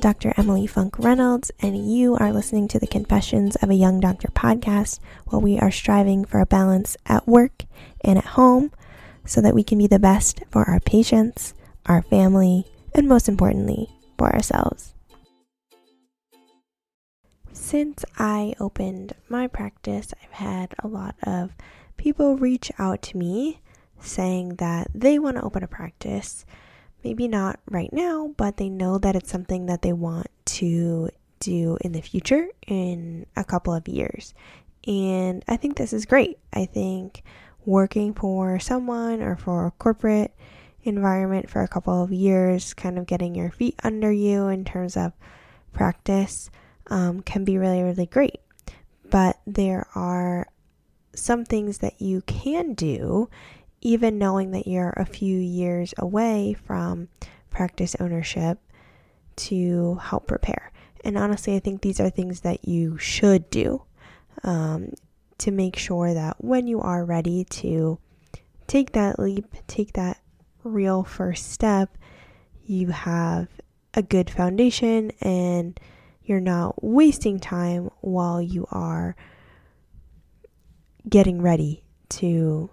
Dr. Emily Funk Reynolds, and you are listening to the Confessions of a Young Doctor podcast, where we are striving for a balance at work and at home so that we can be the best for our patients, our family, and most importantly, for ourselves. Since I opened my practice, I've had a lot of people reach out to me saying that they want to open a practice. Maybe not right now, but they know that it's something that they want to do in the future in a couple of years. And I think this is great. I think working for someone or for a corporate environment for a couple of years, kind of getting your feet under you in terms of practice, um, can be really, really great. But there are some things that you can do, even knowing that you're a few years away from practice ownership, to help prepare. And honestly, I think these are things that you should do um, to make sure that when you are ready to take that leap, take that real first step, you have a good foundation and you're not wasting time while you are getting ready to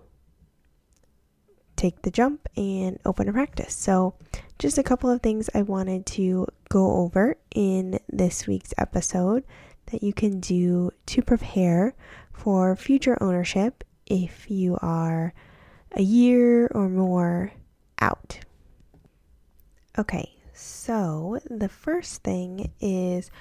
take the jump and open a practice. So, just a couple of things I wanted to go over in this week's episode that you can do to prepare for future ownership if you are a year or more out. Okay, so the first thing is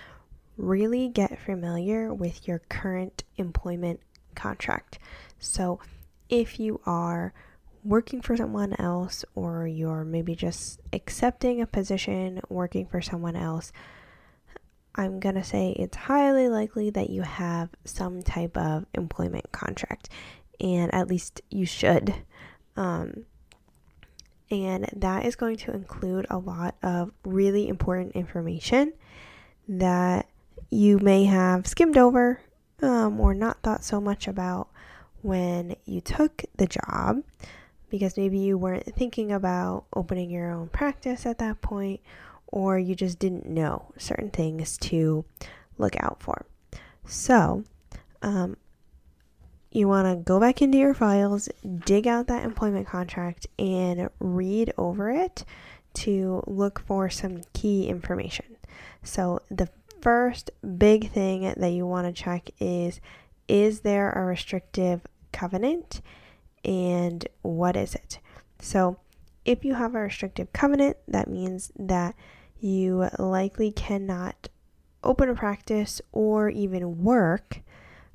really get familiar with your current employment contract. So, if you are working for someone else or you're maybe just accepting a position working for someone else, I'm going to say it's highly likely that you have some type of employment contract, and at least you should. Um, and that is going to include a lot of really important information that you may have skimmed over um, or not thought so much about when you took the job because maybe you weren't thinking about opening your own practice at that point or you just didn't know certain things to look out for. So, um, you want to go back into your files, dig out that employment contract, and read over it to look for some key information. So, the first big thing that you want to check is is there a restrictive covenant and what is it? So, if you have a restrictive covenant, that means that you likely cannot open a practice or even work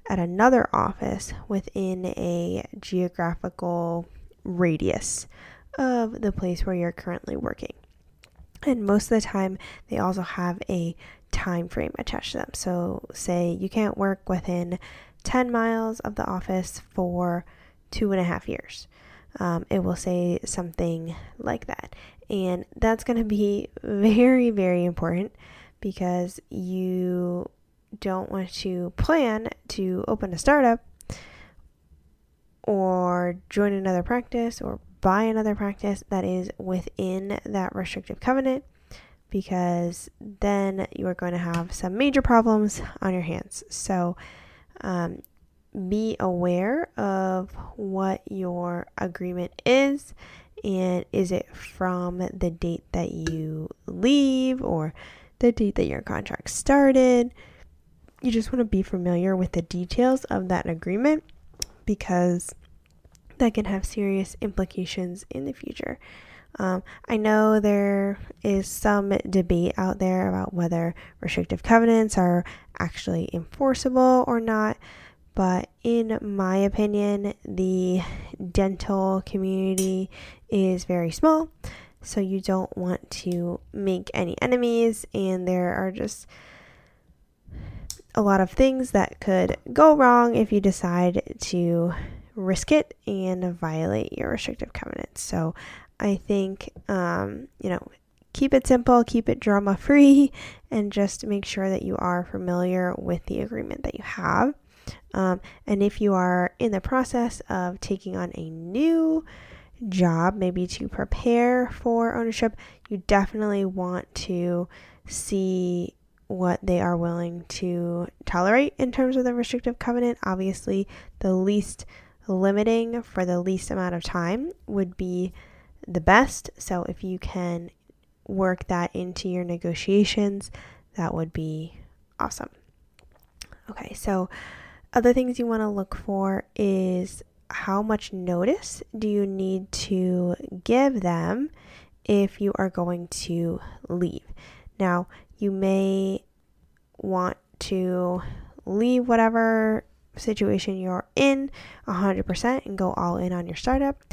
at another office within a geographical radius of the place where you're currently working. And most of the time, they also have a time frame attached to them. So, say you can't work within 10 miles of the office for two and a half years. Um, it will say something like that. And that's going to be very, very important because you don't want to plan to open a startup or join another practice or buy another practice that is within that restrictive covenant because then you are going to have some major problems on your hands. So, um, be aware of what your agreement is and is it from the date that you leave or the date that your contract started you just want to be familiar with the details of that agreement because that can have serious implications in the future. Um, I know there is some debate out there about whether restrictive covenants are actually enforceable or not, but in my opinion, the dental community is very small, so you don't want to make any enemies, and there are just a lot of things that could go wrong if you decide to risk it and violate your restrictive covenants. So I think, um, you know, keep it simple, keep it drama free, and just make sure that you are familiar with the agreement that you have. Um, and if you are in the process of taking on a new job, maybe to prepare for ownership, you definitely want to see what they are willing to tolerate in terms of the restrictive covenant. Obviously, the least limiting for the least amount of time would be the best. So, if you can work that into your negotiations, that would be awesome. Okay, so other things you want to look for is how much notice do you need to give them if you are going to leave. Now, you may want to leave whatever situation you're in 100% and go all in on your startup,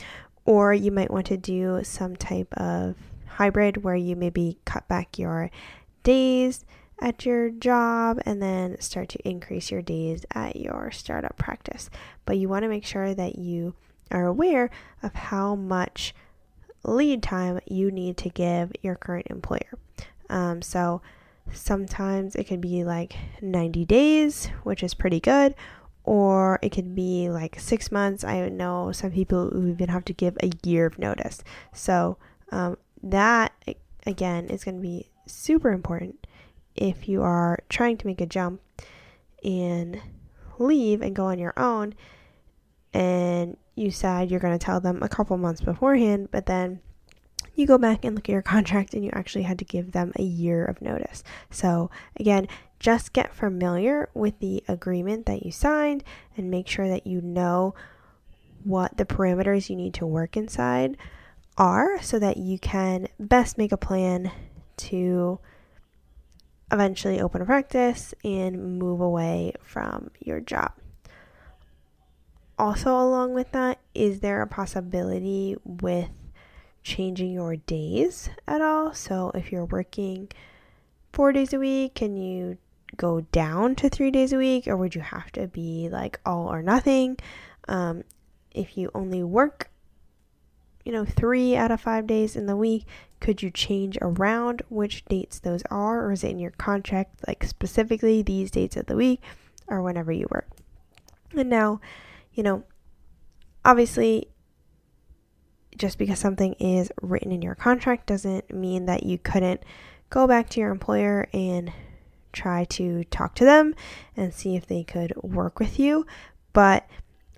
or you might want to do some type of hybrid where you maybe cut back your days at your job and then start to increase your days at your startup practice. But you want to make sure that you are aware of how much lead time you need to give your current employer. Um, so sometimes it could be like 90 days, which is pretty good, or it could be like six months. I know some people even have to give a year of notice. So um, that again is going to be super important if you are trying to make a jump and leave and go on your own and you said you're going to tell them a couple months beforehand, but then you go back and look at your contract and you actually had to give them a year of notice. So, again, just get familiar with the agreement that you signed and make sure that you know what the parameters you need to work inside are so that you can best make a plan to eventually open a practice and move away from your job. Also, along with that, is there a possibility with changing your days at all? So, if you're working four days a week, can you go down to three days a week, or would you have to be like all or nothing? Um, if you only work, you know, three out of five days in the week, could you change around which dates those are, or is it in your contract, like specifically these dates of the week, or whenever you work? And now, you know, obviously, just because something is written in your contract doesn't mean that you couldn't go back to your employer and try to talk to them and see if they could work with you. But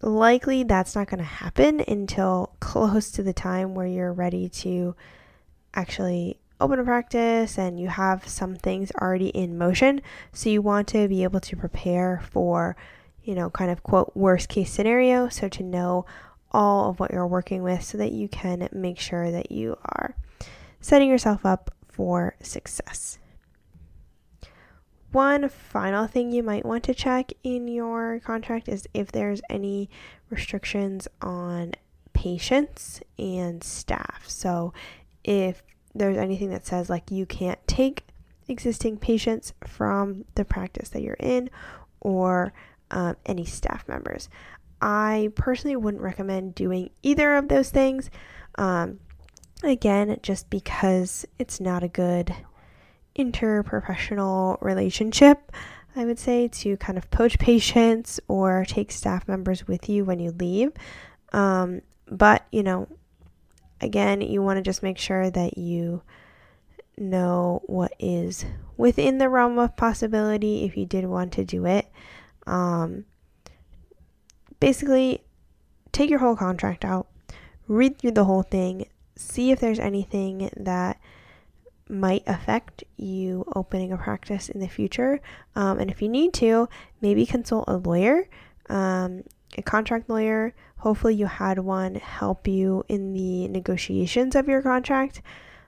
likely that's not going to happen until close to the time where you're ready to actually open a practice and you have some things already in motion. So you want to be able to prepare for, you know, kind of quote worst case scenario. So to know all of what you're working with so that you can make sure that you are setting yourself up for success. One final thing you might want to check in your contract is if there's any restrictions on patients and staff. So if there's anything that says like you can't take existing patients from the practice that you're in or um, any staff members. I personally wouldn't recommend doing either of those things. Um, again, just because it's not a good interprofessional relationship, I would say, to kind of poach patients or take staff members with you when you leave. Um, but, you know, again, you want to just make sure that you know what is within the realm of possibility if you did want to do it. Um, basically, take your whole contract out, read through the whole thing, see if there's anything that might affect you opening a practice in the future. Um, and if you need to, maybe consult a lawyer, um, a contract lawyer Hopefully, you had one help you in the negotiations of your contract.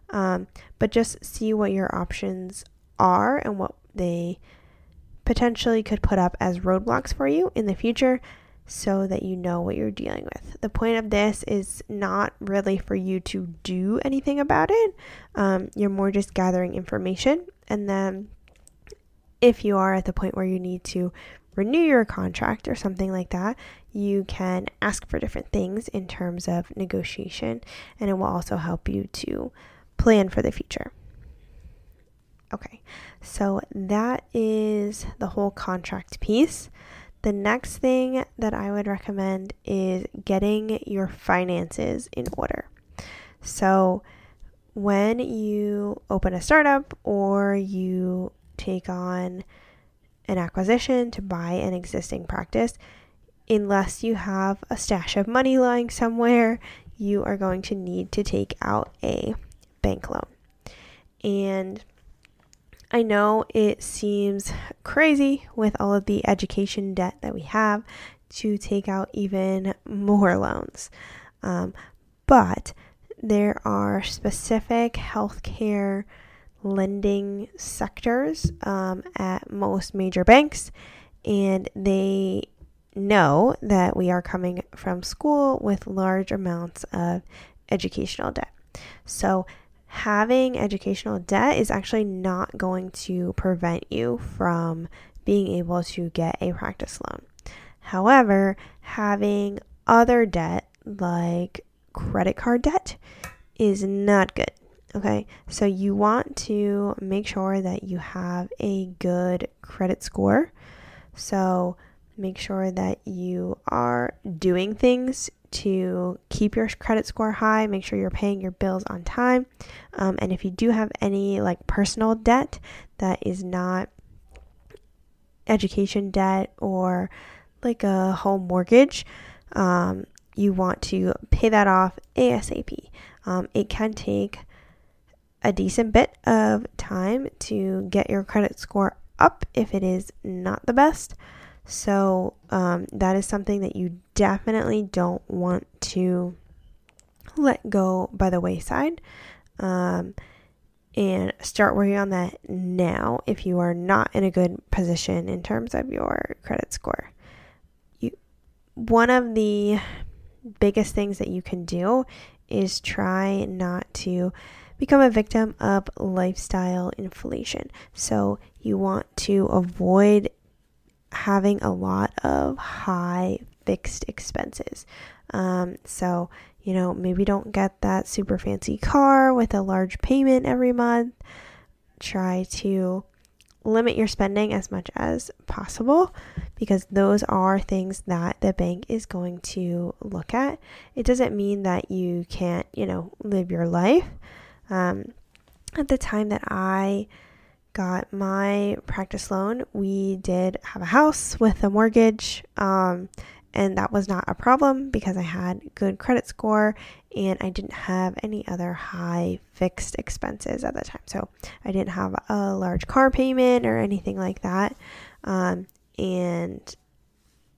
Um, but just see what your options are and what they potentially could put up as roadblocks for you in the future so that you know what you're dealing with. The point of this is not really for you to do anything about it, um, you're more just gathering information. And then, if you are at the point where you need to renew your contract or something like that, you can ask for different things in terms of negotiation, and it will also help you to plan for the future. Okay, so that is the whole contract piece. The next thing that I would recommend is getting your finances in order. So, when you open a startup or you take on an acquisition to buy an existing practice, unless you have a stash of money lying somewhere, you are going to need to take out a bank loan. And I know it seems crazy with all of the education debt that we have to take out even more loans. Um, but there are specific healthcare lending sectors um, at most major banks, and they know that we are coming from school with large amounts of educational debt. So, having educational debt is actually not going to prevent you from being able to get a practice loan. However, having other debt like credit card debt is not good. Okay, so you want to make sure that you have a good credit score. So make sure that you are doing things to keep your credit score high. Make sure you're paying your bills on time. Um, and if you do have any like personal debt that is not education debt or like a home mortgage, um, you want to pay that off ASAP. Um, it can take a decent bit of time to get your credit score up if it is not the best. So, um, that is something that you definitely don't want to let go by the wayside. Um, and start working on that now if you are not in a good position in terms of your credit score. You, one of the biggest things that you can do is try not to become a victim of lifestyle inflation. So you want to avoid having a lot of high fixed expenses. Um, so, you know, maybe don't get that super fancy car with a large payment every month. Try to limit your spending as much as possible because those are things that the bank is going to look at. It doesn't mean that you can't, you know, live your life. Um, at the time that I got my practice loan, we did have a house with a mortgage. Um, and that was not a problem because I had good credit score and I didn't have any other high fixed expenses at the time. So I didn't have a large car payment or anything like that. Um, and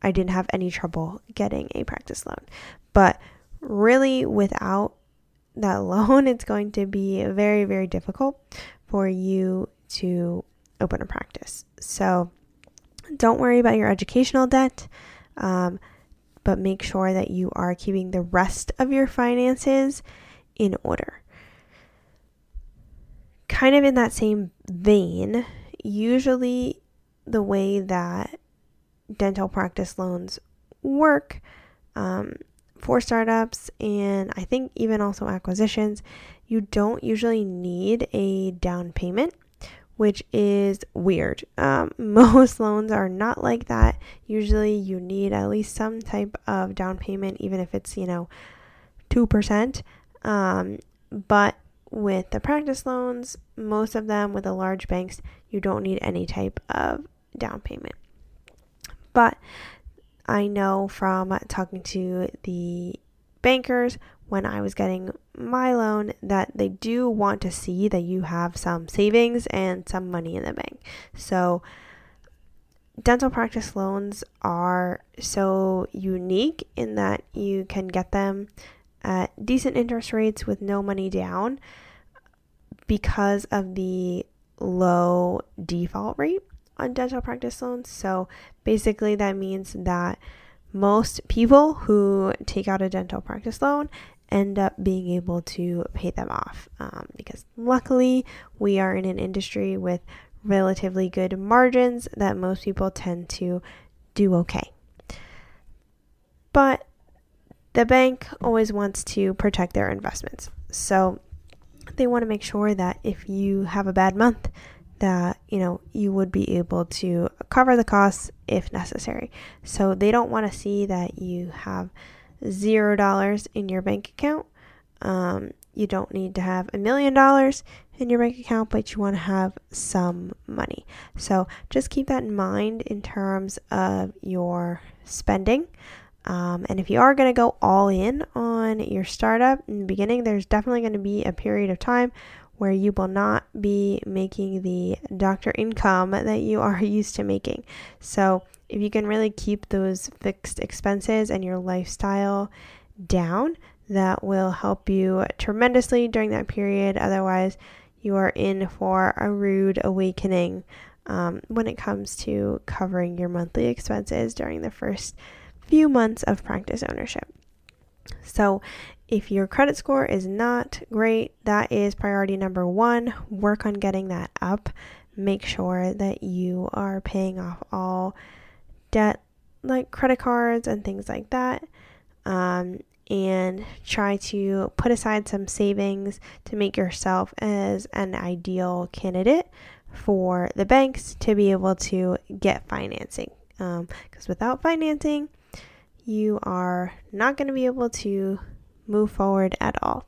I didn't have any trouble getting a practice loan. But really, without that loan, it's going to be very, very difficult for you to open a practice. So don't worry about your educational debt. Um, but make sure that you are keeping the rest of your finances in order. Kind of in that same vein, usually the way that dental practice loans work um, for startups and I think even also acquisitions, you don't usually need a down payment which is weird. Um, most loans are not like that. Usually, you need at least some type of down payment, even if it's, you know, 2%. Um, but with the practice loans, most of them with the large banks, you don't need any type of down payment. But I know from talking to the bankers when I was getting my loan that they do want to see that you have some savings and some money in the bank. So, dental practice loans are so unique in that you can get them at decent interest rates with no money down because of the low default rate on dental practice loans. So, basically, that means that most people who take out a dental practice loan end up being able to pay them off um, because luckily we are in an industry with relatively good margins that most people tend to do okay. But the bank always wants to protect their investments. So they want to make sure that if you have a bad month, that you know you would be able to cover the costs if necessary. So they don't want to see that you have zero dollars in your bank account um, you don't need to have a million dollars in your bank account, but you want to have some money. So just keep that in mind in terms of your spending. Um, and if you are going to go all in on your startup in the beginning, there's definitely going to be a period of time where you will not be making the doctor income that you are used to making. So, if you can really keep those fixed expenses and your lifestyle down, that will help you tremendously during that period. Otherwise, you are in for a rude awakening um, when it comes to covering your monthly expenses during the first few months of practice ownership. So, if your credit score is not great, that is priority number one. Work on getting that up. Make sure that you are paying off all debt, like credit cards and things like that. Um, and try to put aside some savings to make yourself as an ideal candidate for the banks to be able to get financing. Because um, without financing, you are not going to be able to move forward at all.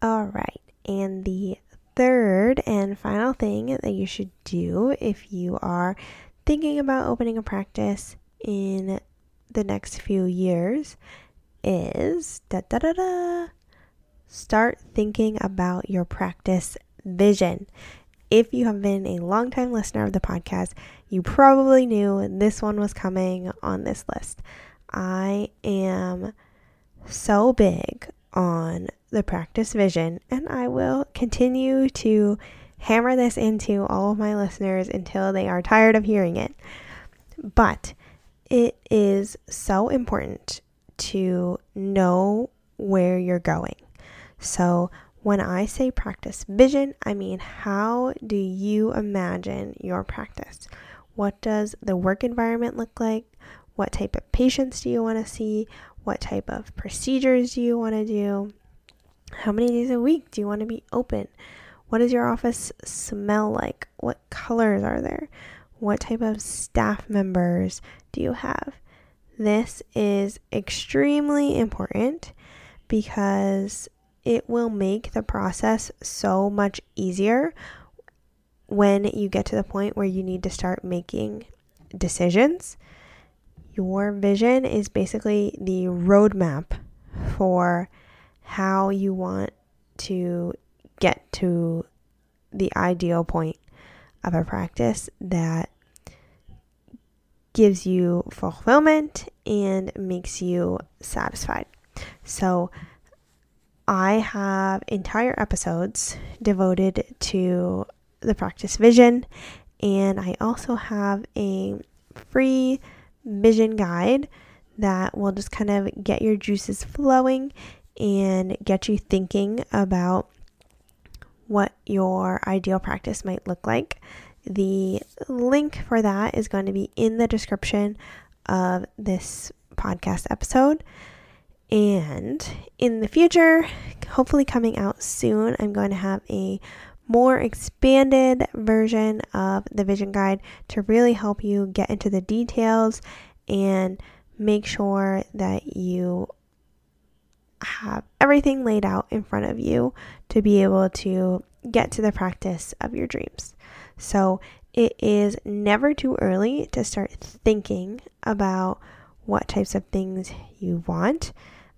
All right, and the third and final thing that you should do if you are thinking about opening a practice in the next few years is da da da da start thinking about your practice vision. If you have been a long-time listener of the podcast, you probably knew this one was coming on this list. I am so big on the practice vision, and I will continue to hammer this into all of my listeners until they are tired of hearing it. But it is so important to know where you're going. So, when I say practice vision, I mean how do you imagine your practice? What does the work environment look like? What type of patients do you want to see? What type of procedures do you want to do? How many days a week do you want to be open? What does your office smell like? What colors are there? What type of staff members do you have? This is extremely important because it will make the process so much easier when you get to the point where you need to start making decisions. Your vision is basically the roadmap for how you want to get to the ideal point of a practice that gives you fulfillment and makes you satisfied. So, I have entire episodes devoted to the practice vision, and I also have a free vision guide that will just kind of get your juices flowing and get you thinking about what your ideal practice might look like. The link for that is going to be in the description of this podcast episode. And in the future, hopefully coming out soon, I'm going to have a more expanded version of the vision guide to really help you get into the details and make sure that you have everything laid out in front of you to be able to get to the practice of your dreams. So it is never too early to start thinking about what types of things you want.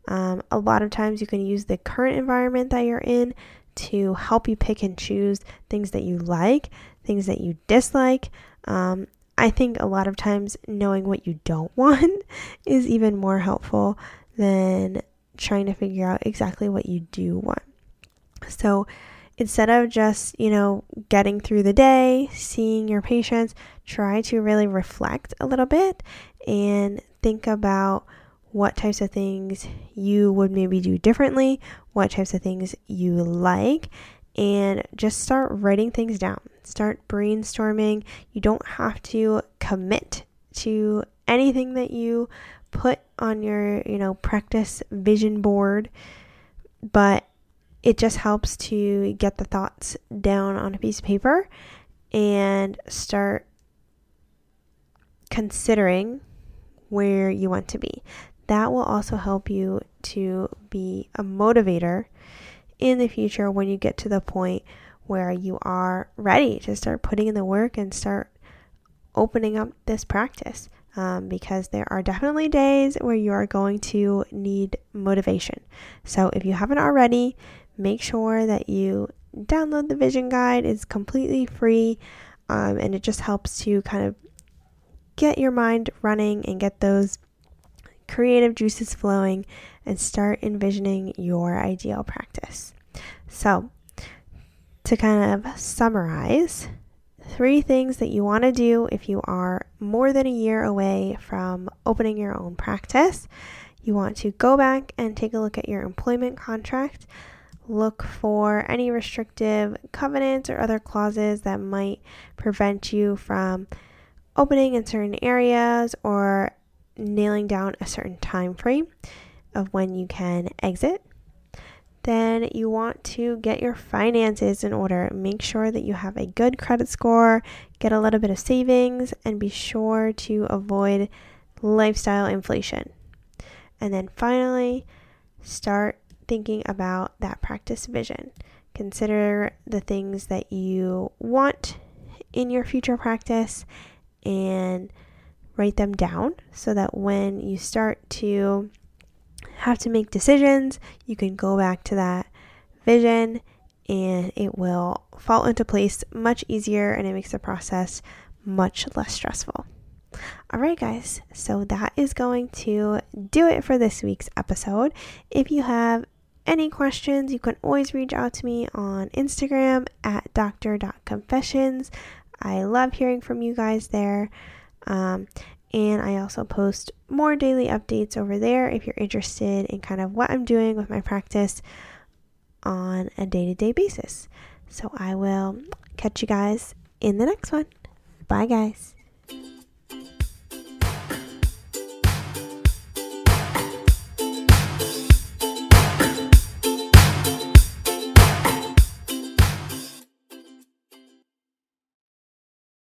Um, a lot of times you can use the current environment that you're in to help you pick and choose things that you like, things that you dislike. Um, I think a lot of times knowing what you don't want is even more helpful than trying to figure out exactly what you do want. So instead of just, you know, getting through the day, seeing your patients, try to really reflect a little bit and think about what types of things you would maybe do differently, what types of things you like, and just start writing things down. Start brainstorming. You don't have to commit to anything that you put on your, you know, practice vision board, but it just helps to get the thoughts down on a piece of paper and start considering where you want to be that will also help you to be a motivator in the future when you get to the point where you are ready to start putting in the work and start opening up this practice. Um, because there are definitely days where you are going to need motivation. So if you haven't already, make sure that you download the vision guide. It's completely free um, and it just helps to kind of get your mind running and get those creative juices flowing and start envisioning your ideal practice. So, to kind of summarize, three things that you want to do if you are more than a year away from opening your own practice. You want to go back and take a look at your employment contract, look for any restrictive covenants or other clauses that might prevent you from opening in certain areas or nailing down a certain time frame of when you can exit then you want to get your finances in order. Make sure that you have a good credit score, get a little bit of savings, and be sure to avoid lifestyle inflation. And then finally, start thinking about that practice vision. Consider the things that you want in your future practice and write them down so that when you start to have to make decisions, you can go back to that vision and it will fall into place much easier and it makes the process much less stressful. All right, guys, so that is going to do it for this week's episode. If you have any questions, you can always reach out to me on Instagram at doctor.confessions. I love hearing from you guys there. Um, and I also post more daily updates over there if you're interested in kind of what I'm doing with my practice on a day to day basis. So I will catch you guys in the next one. Bye, guys.